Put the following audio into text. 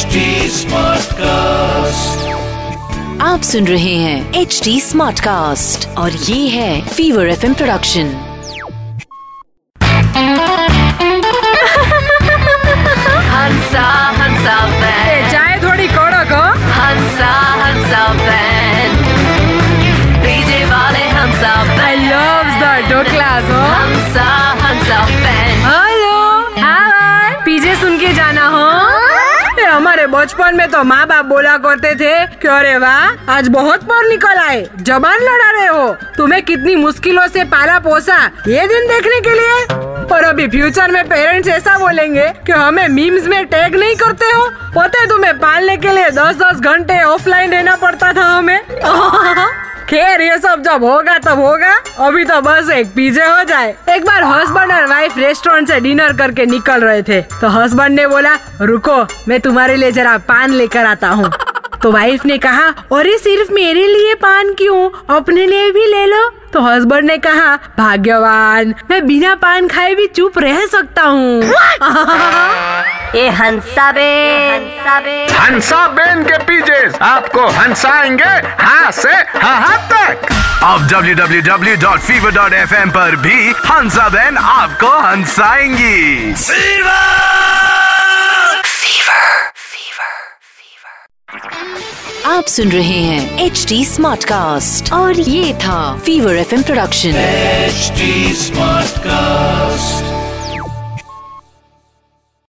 HD Smartcast. आप सुन रहे हैं एच डी स्मार्ट कास्ट और ये है फीवर एफ़ प्रोडक्शन हंसा चाय थोड़ी कड़क हो हंसा हंसा बैंड डीजे वाले हंसा आई बैंड द ढोकलास हो हंसा हंसा हमारे बचपन में तो माँ बाप बोला करते थे कि, अरे वाह, आज बहुत पढ़ निकल आए। जबान लड़ा रहे हो। तुम्हें कितनी मुश्किलों से पाला पोसा ये दिन देखने के लिए? और अभी फ्यूचर में पेरेंट्स ऐसा बोलेंगे कि, हमें मीम्स में टैग नहीं करते हो। पता है तुम्हें पालने के लिए दस दस घंटे ऑफलाइन रहना पड़ता था हमें? खैर ये सब जब होगा तब होगा। अभी तो बस एक पिज्जे हो जाए। एक बार हस्बैंड और वाइफ रेस्टोरेंट से डिनर करके निकल रहे थे। तो हस्बैंड ने बोला रुको मैं तुम्हारे लिए जरा पान लेकर आता हूँ। तो वाइफ ने कहा अरे सिर्फ़ मेरे लिए पान क्यों? अपने लिए भी ले लो। तो हस्बैंड ने कहा भाग्यवान मैं बिना पान खाए भी चुप रह सकता हूँ। ये हंसा बे हंसा बेन के पीजेस आपको हंसाएँगे हाँ से हाँ तक। अब www.fever.fm पर भी हंसा बहन आपको हंसाएँगी। आप सुन रहे हैं एच डी स्मार्ट कास्ट और ये था fever F M production HD smart Smartcast.